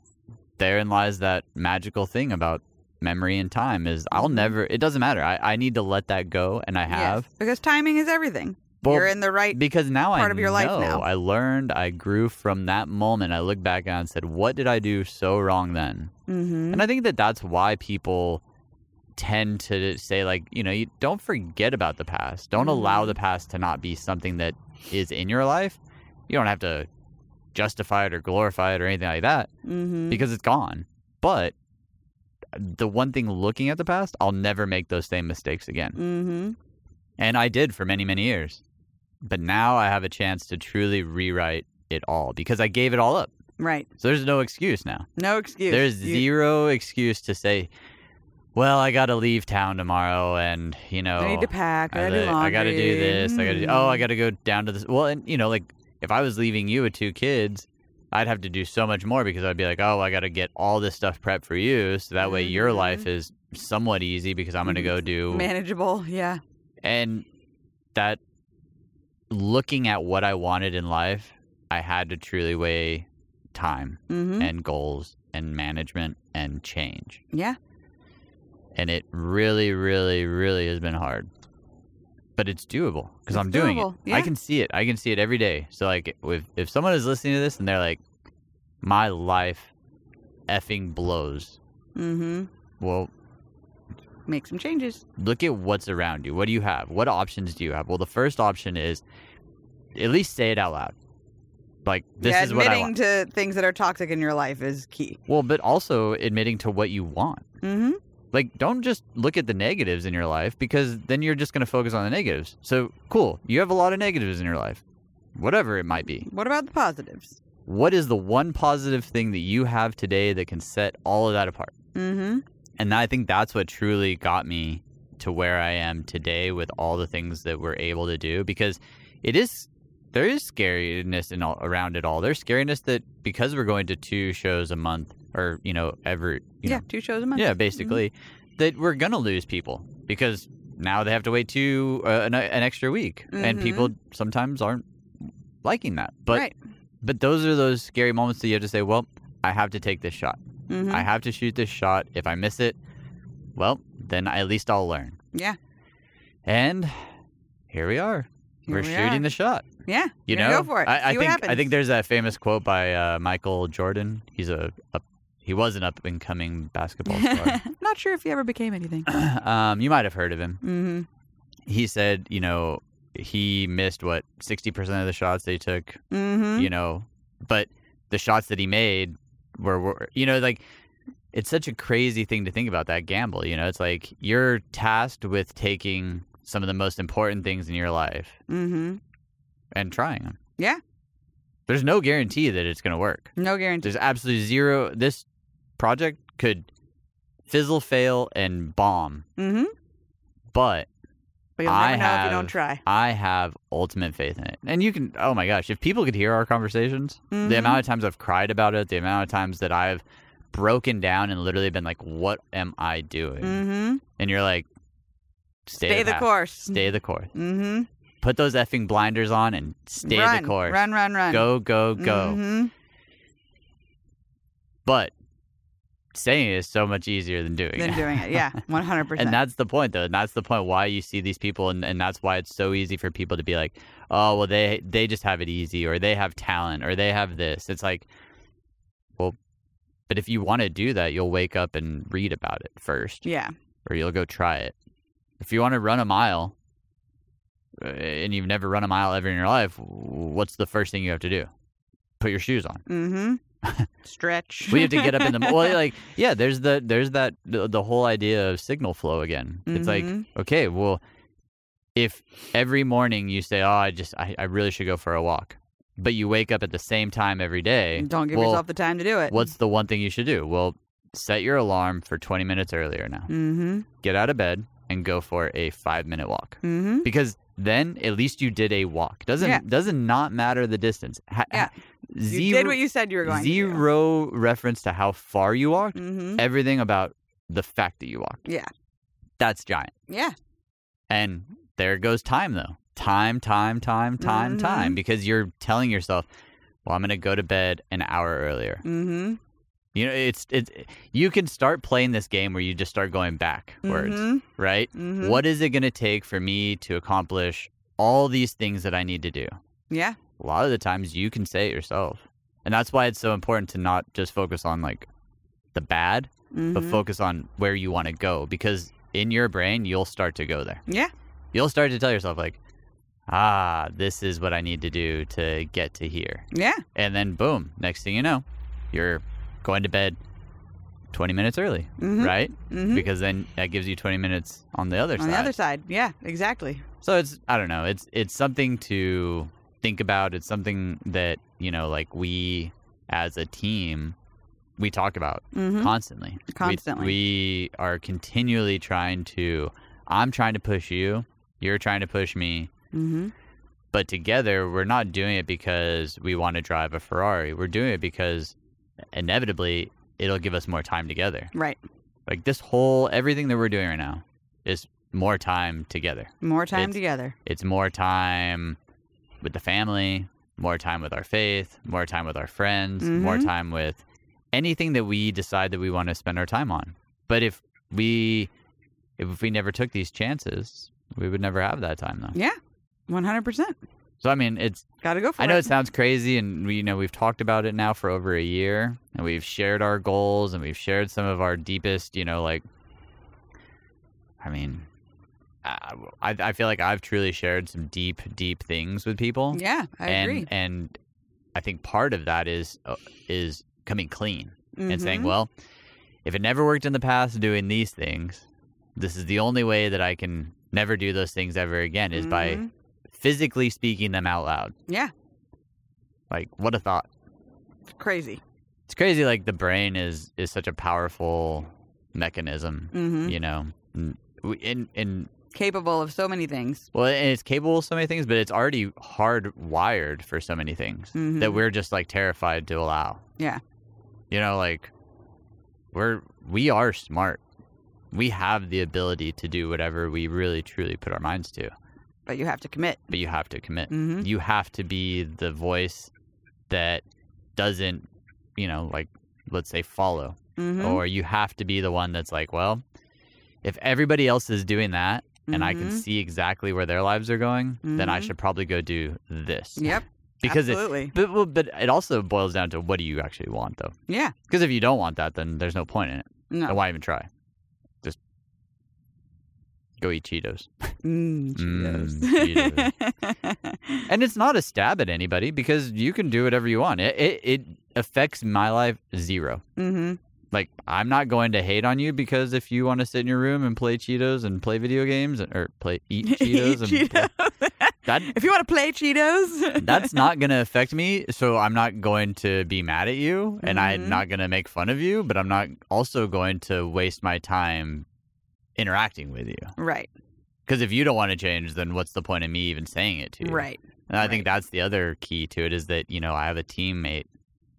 therein lies that magical thing about memory and time is I'll Mhm. never. It doesn't matter. I I need to let that go, and I have. Yes, because timing is everything. Well, You're in the right. because now I of your life know. now. I learned. I grew from that moment. I look back on and said, "What did I do so wrong then?" hmm And I think that that's why people tend to say, like, you know, you don't forget about the past. Don't allow Mhm. the past to not be something that is in your life. You don't have to justify it or glorify it or anything like that hmm because it's gone. But the one thing looking at the past, I'll never make those same mistakes again. hmm And I did for many, many years. But now I have a chance to truly rewrite it all because I gave it all up. Right. So there's no excuse now. No excuse. There's You- zero excuse to say, well, I got to leave town tomorrow and, you know, I need to pack. I I, gotta do got to do this. I got to oh, I Mm. got to go down to this. Well, and, you know, like if I was leaving you with two kids, I'd have to do so much more because I'd be like, oh, I got to get all this stuff prepped for you. So that way your Mhm. life is somewhat easy because I'm going to go do. manageable. Yeah. And that looking at what I wanted in life, I had to truly weigh time hmm and goals and management and change. Yeah. And it really, really, really has been hard. But it's doable because I'm doing doable, it. I can see it. I can see it every day. So like, if if someone is listening to this and they're like, "My life effing blows," Mm-hmm. well, Make some changes. look at what's around you. What do you have? What options do you have? Well, the first option is at least say it out loud. Like this yeah, is what I admitting to things that are toxic in your life is key. Well, but also admitting to what you want. hmm like don't just look at the negatives in your life because then you're just going to focus on the negatives so cool you have a lot of negatives in your life whatever it might be What about the positives? what is the one positive thing that you have today that can set all of that apart hmm and i think that's what truly got me to where i am today with all the things that we're able to do because it is there is scariness in all, around it all there's scariness that because we're going to two shows a month or you know every you Yeah, know, two shows a month. yeah, basically, that we're gonna lose people because now they have to wait two uh, an, an extra week, and Mhm. people sometimes aren't liking that. But right. but those are those scary moments that you have to say, well, I have to take this shot. Hmm I have to shoot this shot. If I miss it, well, then at least I'll learn. Yeah. And here we are. Here we're we shooting are. the shot. Yeah. You know, go for it. I, I think. I think there's that famous quote by uh, Michael Jordan. He's a, a he was an up and coming basketball star. <laughs> Not sure if he ever became anything. <clears throat> um, you might have heard of him. hmm He said, you know, he missed what sixty percent of the shots they took. hmm You know, but the shots that he made were, were, you know, like it's such a crazy thing to think about that gamble. You know, it's like you're tasked with taking some of the most important things in your life hmm and trying them. Yeah. There's no guarantee that it's going to work. No guarantee. There's absolutely zero. This project could fizzle, fail, and bomb, hmm but But you'll I never know if you have- don't try. I have ultimate faith in it. And you can, oh my gosh, if people could hear our conversations, Mhm. the amount of times I've cried about it, the amount of times that I've broken down and literally been like, what am I doing? hmm And you're like, stay, Stay the path. course. Stay the course. hmm Put those effing blinders on and stay run, the course. Run, run, run. Go, go, go. hmm But saying it is so much easier than doing Than it. doing it. Yeah, 100%. <laughs> And that's the point, though. And that's the point why you see these people, and, and that's why it's so easy for people to be like, "Oh, well, they they just have it easy, or they have talent, or they have this." It's like, well, but if you want to do that, you'll wake up and read about it first, yeah. or you'll go try it. If you want to run a mile, uh, and you've never run a mile ever in your life, what's the first thing you have to do? Put your shoes on. hmm Stretch. we have to get up in the well <laughs> like yeah there's the there's that the, the whole idea of signal flow again it's like Mhm. okay well if every morning you say oh i just I, I really should go for a walk but you wake up at the same time every day Don't give well, yourself the time to do it. what's the one thing you should do well set your alarm for 20 minutes earlier now Mm-hmm. get out of bed and go for a five minute walk Mm-hmm. because then at least you did a walk doesn't Yeah. doesn't not matter the distance ha- Yeah. Ha- You zero, did what you said you were going zero reference to how far you walked. Mm-hmm. everything about the fact that you walked. Yeah. That's giant. Yeah. And there goes time though. Time, time, time, time, Mhm. time. Because you're telling yourself, well, I'm going to go to bed an hour earlier. Mm-hmm. You know, it's it's you can start playing this game where you just start going backwards, Mhm. right? Mhm. What is it going to take for me to accomplish all these things that I need to do? Yeah. A lot of the times you can say it yourself. And that's why it's so important to not just focus on like the bad, but Mhm. focus on where you want to go because in your brain you'll start to go there. Yeah. You'll start to tell yourself like, "Ah, this is what I need to do to get to here." Yeah. And then boom, next thing you know, you're going to bed 20 minutes early, Mhm. right? Mhm. Because then that gives you 20 minutes on the other On side. the other side. Yeah. Exactly. So it's I don't know, it's it's something to think about. It's something that, you know, like we as a team we talk about Mhm. constantly. Constantly. We, are continually trying to I'm trying to push you, you're trying to push me, Mhm. but together we're not doing it because we want to drive a Ferrari. We're doing it because inevitably it'll give us more time together. Right. Like this whole everything that we're doing right now is more time together. More time It's- together. It's more time with the family, more time with our faith, more time with our friends, more Mhm. time with anything that we decide that we want to spend our time on. But if we if we never took these chances, we would never have that time though. Yeah. 100%. So I mean, it's Got to go for I it. know it sounds crazy and we you know we've talked about it now for over a year and we've shared our goals and we've shared some of our deepest, you know, like I mean, I, I I feel like I've truly shared some deep, deep things with people. Yeah. I and agree. and I think part of that is uh, is coming clean and saying, Mhm. well, if it never worked in the past doing these things, this is the only way that I can never do those things ever again is by Mhm. physically speaking them out loud. Yeah. Like what a thought. It's crazy. It's crazy like the brain is is such a powerful mechanism, hmm you know. And in Capable of so many things. well, and it's capable of so many things, but it's already hardwired for so many things that Mhm. we're just like terrified to allow. Yeah. You know, like we're we are smart. We have the ability to do whatever we really truly put our minds to, But you have to commit. but you have to commit. hmm You have to be the voice that doesn't, you know, like let's say follow hmm or you have to be the one that's like, well, if everybody else is doing that and I can Mhm. see exactly where their lives are going, then I Mhm. should probably go do this. Yep. because it, Absolutely. but but it also boils down to what do you actually want though? yeah. Because if you don't want that, then there's no point in it. No. Then why even try? Just go eat Cheetos. Mm, Mm, Cheetos. <laughs> And it's not a stab at anybody because you can do whatever you want. It it, it affects my life zero. hmm Like I'm not going to hate on you because if you want to sit in your room and play Cheetos and play video games or play eat <laughs> Cheetos and play- <laughs> that if you want to play Cheetos, <laughs> that's not going to affect me. So I'm not going to be mad at you and I'm Mhm. not going to make fun of you, but I'm not also going to waste my time interacting with you. right. Because if you don't want to change, then what's the point of me even saying it to you? Right. And I think that's the other key to it is that, you know, I have a teammate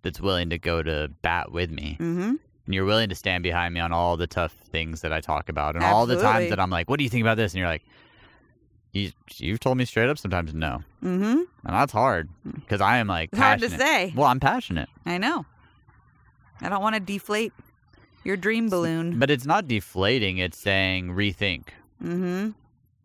that's willing to go to bat with me. hmm And you're willing to stand behind me on all the tough things that I talk about and all the times that I'm like, what do you think about this? And you're like, you, you've told me straight up sometimes no. hmm And that's hard because I am like hard to say. Well, I'm passionate, I know. I don't want to deflate your dream balloon. but it's not deflating. It's saying rethink. hmm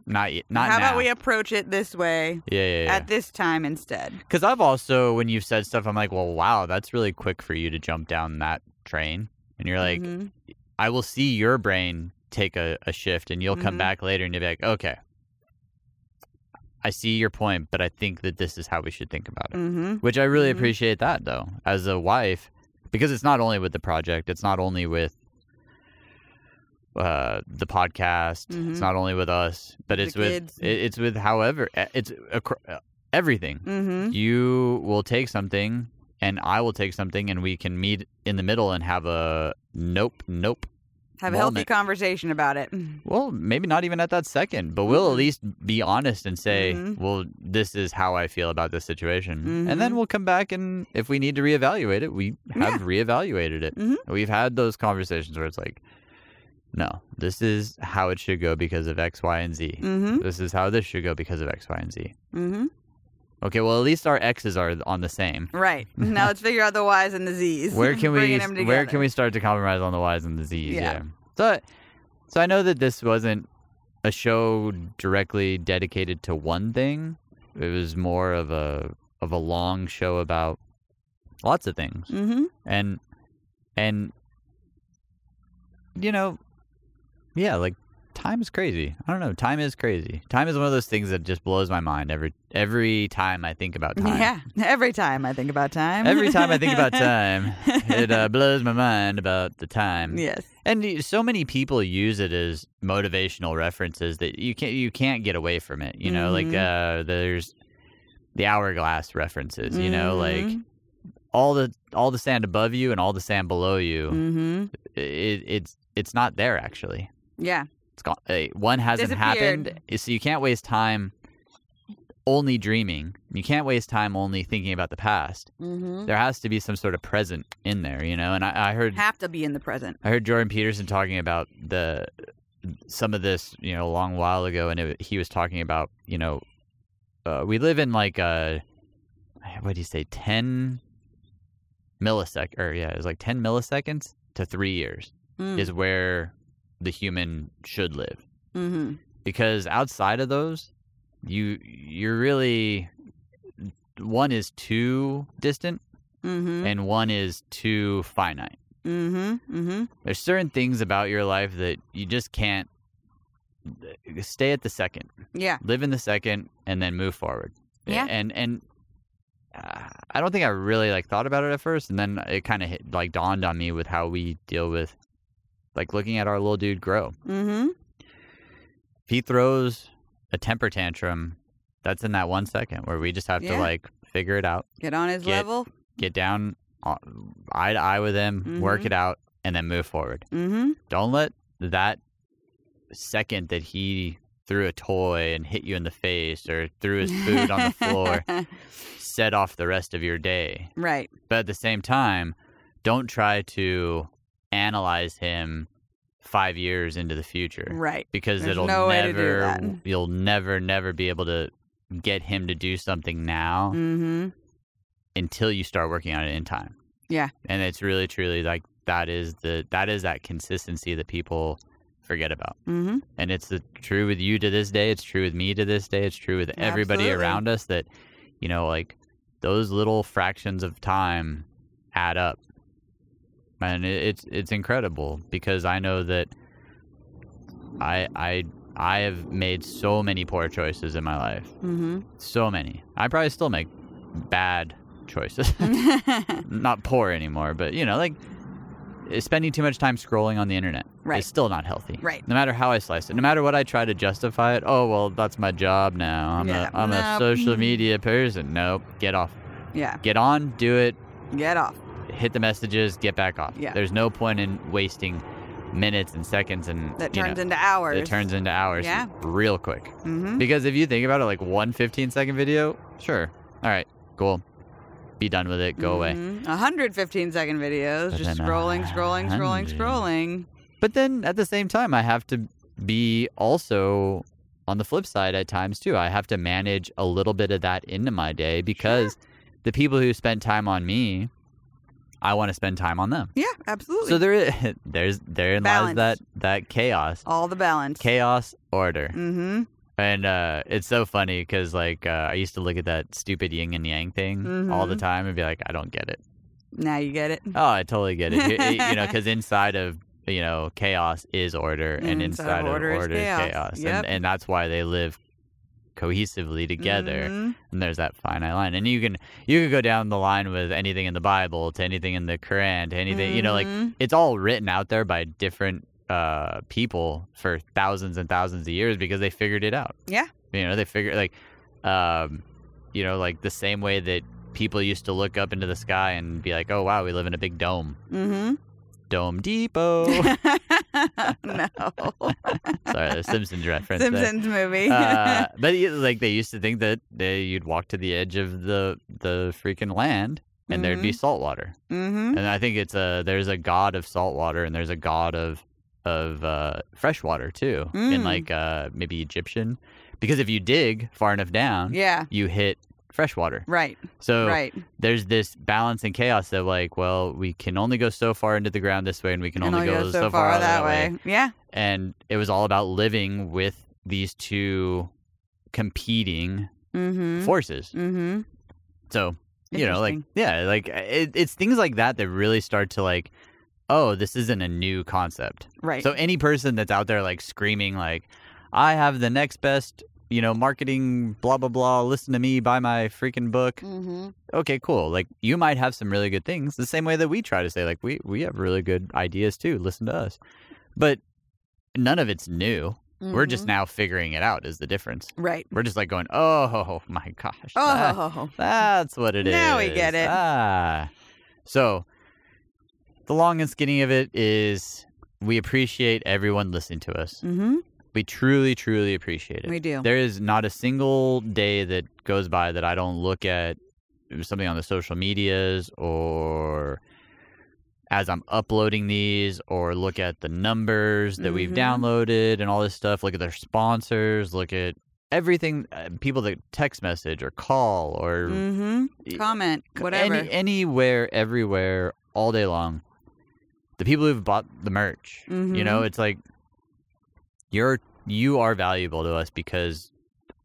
Not yet. Not How now. about we approach it this way yeah, yeah, yeah. at this time instead? Because I've also, when you've said stuff, I'm like, well, wow, that's really quick for you to jump down that train. And you're like, Mhm. I will see your brain take a, a shift and you'll come Mhm. back later and you'll be like, okay, I see your point, but I think that this is how we should think about it. Mhm. Which I really Mhm. appreciate that though, as a wife, because it's not only with the project, it's not only with uh, the podcast, Mhm. it's not only with us, but The it's with it, it's with however it's uh, everything. Mhm. You will take something, and I will take something, and we can meet in the middle and have a nope, nope. Have a healthy conversation about it. <laughs> Well, maybe not even at that second, but we'll at least be honest and say, Mhm. well, this is how I feel about this situation. And then Mhm. we'll come back and if we need to reevaluate it, we have reevaluated it. Mhm. We've had those conversations where it's like, no, this is how it should go because of X, Y, and Z. Mm-hmm. This is how this should go because of X, Y, and Z. Okay, well, at least our X's are on the same. Right. <laughs> Now let's figure out the Y's and the Z's. Where can we where can we start to compromise on the Y's and the Z's? Yeah. So so I know that this wasn't a show directly dedicated to one thing. It was more of a of a long show about lots of things. Mm-hmm. And and you know, yeah, like time is crazy. I don't know, time is crazy. Time is one of those things that just blows my mind every every time I think about time. Yeah. Every time I think about time. Every time I think about <laughs> time, it uh, blows my mind about the time. yes. And so many people use it as motivational references that you can't you can't get away from it. You know, like Mhm. uh, there's the hourglass references. You know, like Mhm. all the all the sand above you and all the sand below you. Mm-hmm. It, it's it's not there actually. Yeah. It's gone. Uh, one hasn't happened, so you can't waste time only dreaming. You can't waste time only thinking about the past. Mm-hmm. There has to be some sort of present in there, you know. And I, I heard Have to be in the present. I heard Jordan Peterson talking about the some of this, you know, a long while ago, and it, he was talking about, you know, uh, we live in like a what do you say, ten millisecond, or yeah, it was like ten milliseconds to three years Mm. is where the human should live, Mm-hmm. because outside of those, you you're really one is too distant Mm-hmm. and one is too finite. Mm-hmm. Mm-hmm. There's certain things about your life that you just can't stay at the second. Yeah. Live in the second and then move forward. Yeah. And and uh, I don't think I really like thought about it at first and then it kind of like dawned on me with how we deal with like looking at our little dude grow. Mm-hmm. If he throws a temper tantrum, that's in that 1 second where we just have Yeah. to like figure it out, Get on his Get- level. get down eye to eye with him, work Mhm. it out and then move forward. Mm-hmm. don't let that second that he threw a toy and hit you in the face or threw his food on the floor <laughs> set off the rest of your day. right. But at the same time, don't try to analyze him five years into the future Right. because There's it'll no way to do never, you'll never, never be able to get him to do something now Mm-hmm. until you start working on it in time. Yeah. And it's really, truly like that is the, that is that consistency that people forget about. Mm-hmm. and it's the, true with you to this day it's true with me to this day it's true with everybody Absolutely. around us that you know like those little fractions of time add up and it, it's it's incredible because i know that i i i have made so many poor choices in my life Mm-hmm. so many i probably still make bad choices <laughs> <laughs> not poor anymore but you know like eh, spending too much time scrolling on the internet Right. is still not healthy Right. no matter how i slice it no matter what i try to justify it oh well that's my job now i'm Yeah. a i'm a social media person nope get off yeah. get on do it Get off. Hit the messages get back off Yeah. there's no point in wasting minutes and seconds and That turns know, into hours. it turns into hours Yeah. real quick Mm-hmm. because if you think about it like one 15 second video sure all right cool be done with it go away Mhm. 115 second videos, But just scrolling, scrolling, scrolling, scrolling. But then at the same time, I have to be also on the flip side at times too. I have to manage a little bit of that into my day because the people who spend time on me, I want to spend time on them. Yeah, absolutely. So there is <laughs> there's therein lies that that chaos, all the balance. chaos order, Mm-hmm. and uh, it's so funny because like uh, I used to look at that stupid yin and yang thing all the Mhm. time and be like, I don't get it. Now you get it. Oh, I totally get it. You- you know, <laughs> because inside of you know chaos is order, and Inside of inside of order order, is is chaos. chaos, Yep. and and that's why they live cohesively together. Mhm. And there's that finite line, and you can you can go down the line with anything in the Bible to anything in the Quran to anything. You know, like Mhm. it's all written out there by different uh people for thousands and thousands of years because they figured it out. Yeah. You know, they figure like, um, you know, like the same way that people used to look up into the sky and be like, "Oh wow, we live in a big dome, Mhm. Dome Depot." <laughs> no. <laughs> Sorry, the Simpsons reference. there. Simpsons movie. uh, <laughs> but like they used to think that they, you'd walk to the edge of the the freaking land and there'd be salt water. mm-hmm. And I think it's a there's a god of salt water and there's a god of of uh, fresh water too in Mm. like uh, maybe Egyptian because if you dig far enough down, Yeah. you hit fresh water. Right. So right. there's this balance and chaos of like, well, we can only go so far into the ground this way, and we can And only I'll go, so far, that, that way. Yeah. And it was all about living with these two competing Mm-hmm. forces. mm-hmm. So you know, like yeah, like it, it's things like that that really start to like, oh, this isn't a new concept. Right. So any person that's out there like screaming like, I have the next best, you know, marketing, blah blah blah. Listen to me, buy my freaking book. mm-hmm. Okay, cool. Like you might have some really good things. The same way that we try to say like we we have really good ideas too. Listen to us, but none of it's new. We're just now figuring it out. Is the difference? right. We're just like going, oh <laughs> my gosh, that- Oh. <laughs> that's what it is. Now we get it. Ah. So, the long and skinny of it is we appreciate everyone listening to us. Mm-hmm. We truly, truly appreciate it. We do. There is not a single day that goes by that I don't look at something on the social medias or as I'm uploading these or look at the numbers that we've Mhm. downloaded and all this stuff. Look at their sponsors. Look at everything. Uh, people that text message or call or Mm-hmm. Comment. Whatever. any, anywhere, everywhere, all day long. The people who've bought the merch, you Mm-hmm. know, it's like you're you are valuable to us because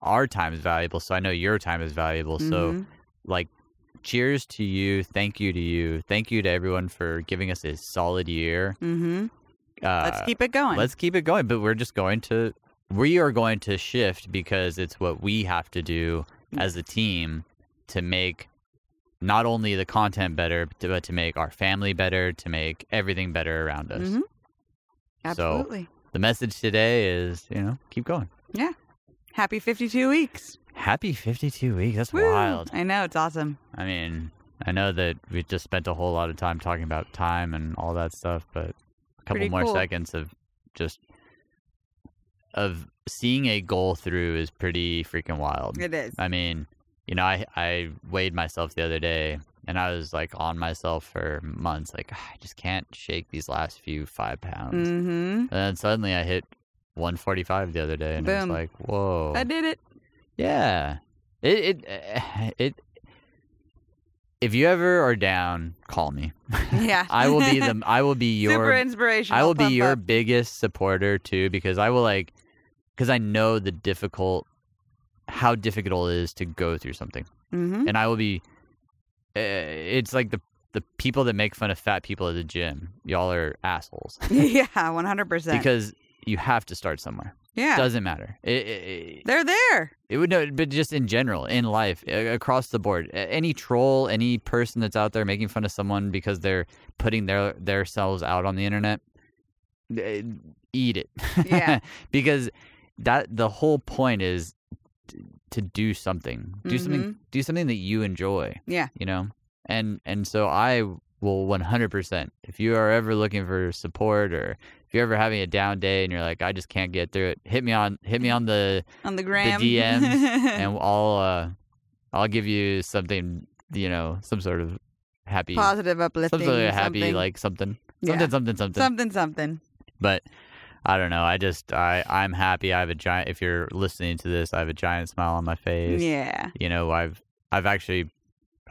our time is valuable. So I know your time is valuable. So Mhm. like, cheers to you. Thank you to you. Thank you to everyone for giving us a solid year. Mm-hmm. Uh, Let's keep it going. Let's keep it going, but we're just going to we are going to shift because it's what we have to do Mm. as a team to make not only the content better, but to make our family better, to make everything better around us. Mhm. Absolutely. The message today is, you know, keep going. Yeah. Happy 52 weeks. Happy 52 weeks. That's Woo. wild. I know. It's awesome. I mean, I know that we just spent a whole lot of time talking about time and all that stuff, but a couple Pretty more cool. seconds of just of seeing a goal through is pretty freaking wild. It is. I mean, you know, I I weighed myself the other day and I was like on myself for months, like I just can't shake these last few five pounds. Mm-hmm. And then suddenly I hit 145 the other day, and it was Boom. like, whoa, I did it. yeah. It it it. <sighs> If you ever are down, call me. Yeah. <laughs> I will be the I will be <laughs> your Super your inspirational. I will be your up. biggest supporter too because I will like because I know the difficult how difficult it is to go through something Mhm. and I will be it's like the the people that make fun of fat people at the gym y'all are assholes <laughs> yeah, 100%. because you have to start somewhere yeah. doesn't matter it, it, They're there. it would no but just in general in life across the board any troll any person that's out there making fun of someone because they're putting their their selves out on the internet eh, eat it Yeah. <laughs> because that the whole point is to do something do something do something that you enjoy Mm-hmm. Yeah. you know and and so i will 100% if you are ever looking for support or if you're ever having a down day and you're like i just can't get through it hit me on hit me on the On the gram. DMs <laughs> and I'll uh, I'll give you something, you know, some sort of happy, Positive, some uplifting. sort of happy, something. like something, Yeah. something, something, something. something, something. But I don't know. I just I I'm happy. I have a giant. If you're listening to this, I have a giant smile on my face. Yeah. You know, I've I've actually.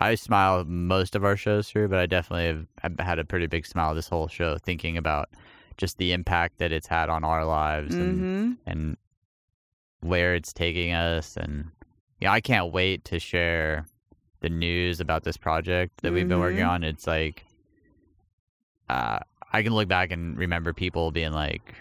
I smile most of our shows through, but I definitely have, have had a pretty big smile this whole show, thinking about just the impact that it's had on our lives and Mm-hmm. and where it's taking us and yeah i can't wait to share the news about this project that we've been working Mhm. on it's like uh i can look back and remember people being like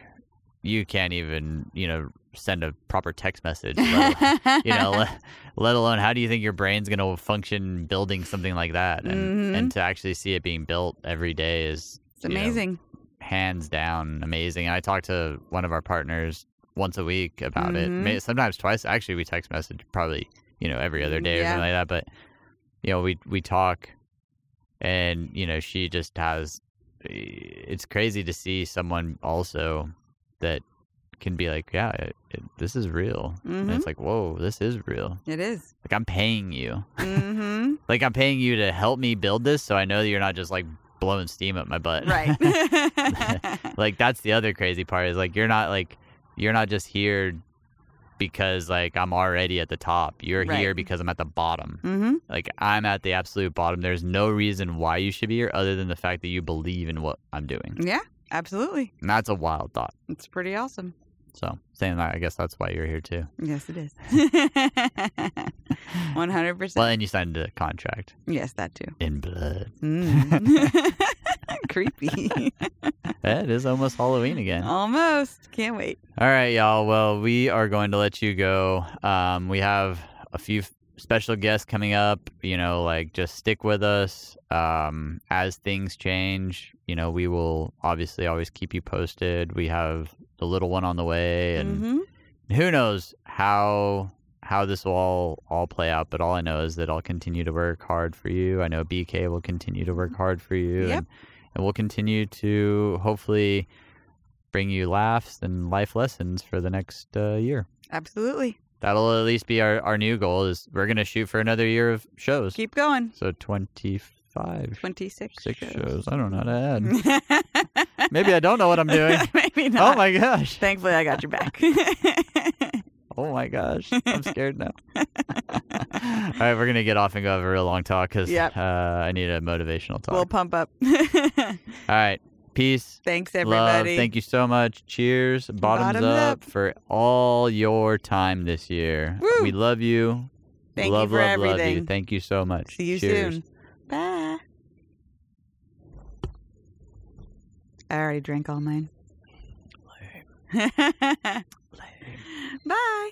you can't even you know send a proper text message let, you know <laughs> let, let alone how do you think your brain's going to function building something like that and Mhm. and to actually see it being built every day is it's you know, amazing. hands down amazing. And I talk to one of our partners once a week about it. Mhm. May- Sometimes twice. Actually, we text message probably you know every other day or something like that. But you know, we we talk, and you know, she just has. It's crazy to see someone also that can be like, yeah, it, it, this is real. And Mhm. it's like, whoa, this is real. It is. Like I'm paying you. Mm-hmm. <laughs> Like I'm paying you to help me build this, so I know that you're not just like blowing steam up my butt. right. <laughs> <laughs> like that's the other crazy part is like you're not like you're not just here because like I'm already at the top. You're Right. here because I'm at the bottom. Mm-hmm. Like I'm at the absolute bottom. There's no reason why you should be here other than the fact that you believe in what I'm doing. Yeah, absolutely. And that's a wild thought. It's pretty awesome. So saying that, I guess that's why you're here too. Yes, it is. 100%. <laughs> Well, and you signed a contract Yes, that too. in blood. Mm. <laughs> Creepy. <laughs> It is almost Halloween again. Almost. Can't wait. All right, y'all. Well, we are going to let you go. Um, we have a few special guests coming up. You know, like just stick with us. Um, as things change, you know, we will obviously always keep you posted. We have the little one on the way, and Mhm. who knows how how this will all all play out. But all I know is that I'll continue to work hard for you. I know BK will continue to work hard for you, Yep. and, and we'll continue to hopefully bring you laughs and life lessons for the next uh, year. Absolutely. That'll at least be our, our new goal. Is we're gonna shoot for another year of shows. Keep going. So twenty five, Twenty six. six shows. I don't know how to add. <laughs> Maybe I don't know what I'm doing. <laughs> Maybe not. Oh my gosh! Thankfully, I got your back. <laughs> Oh my gosh! I'm scared now. All right, we're gonna get off and go have a real long talk because Yep. uh, I need a motivational talk. we'll pump up. All right, peace. Thanks, everybody. Love. Thank you so much. Cheers. Bottoms, Bottoms up, up. for all your time this year. Woo. We love you. Thank love, you for love, love you. everything. Thank you so much. See you Cheers. soon. Bye. I already drank all mine. <laughs> Bye.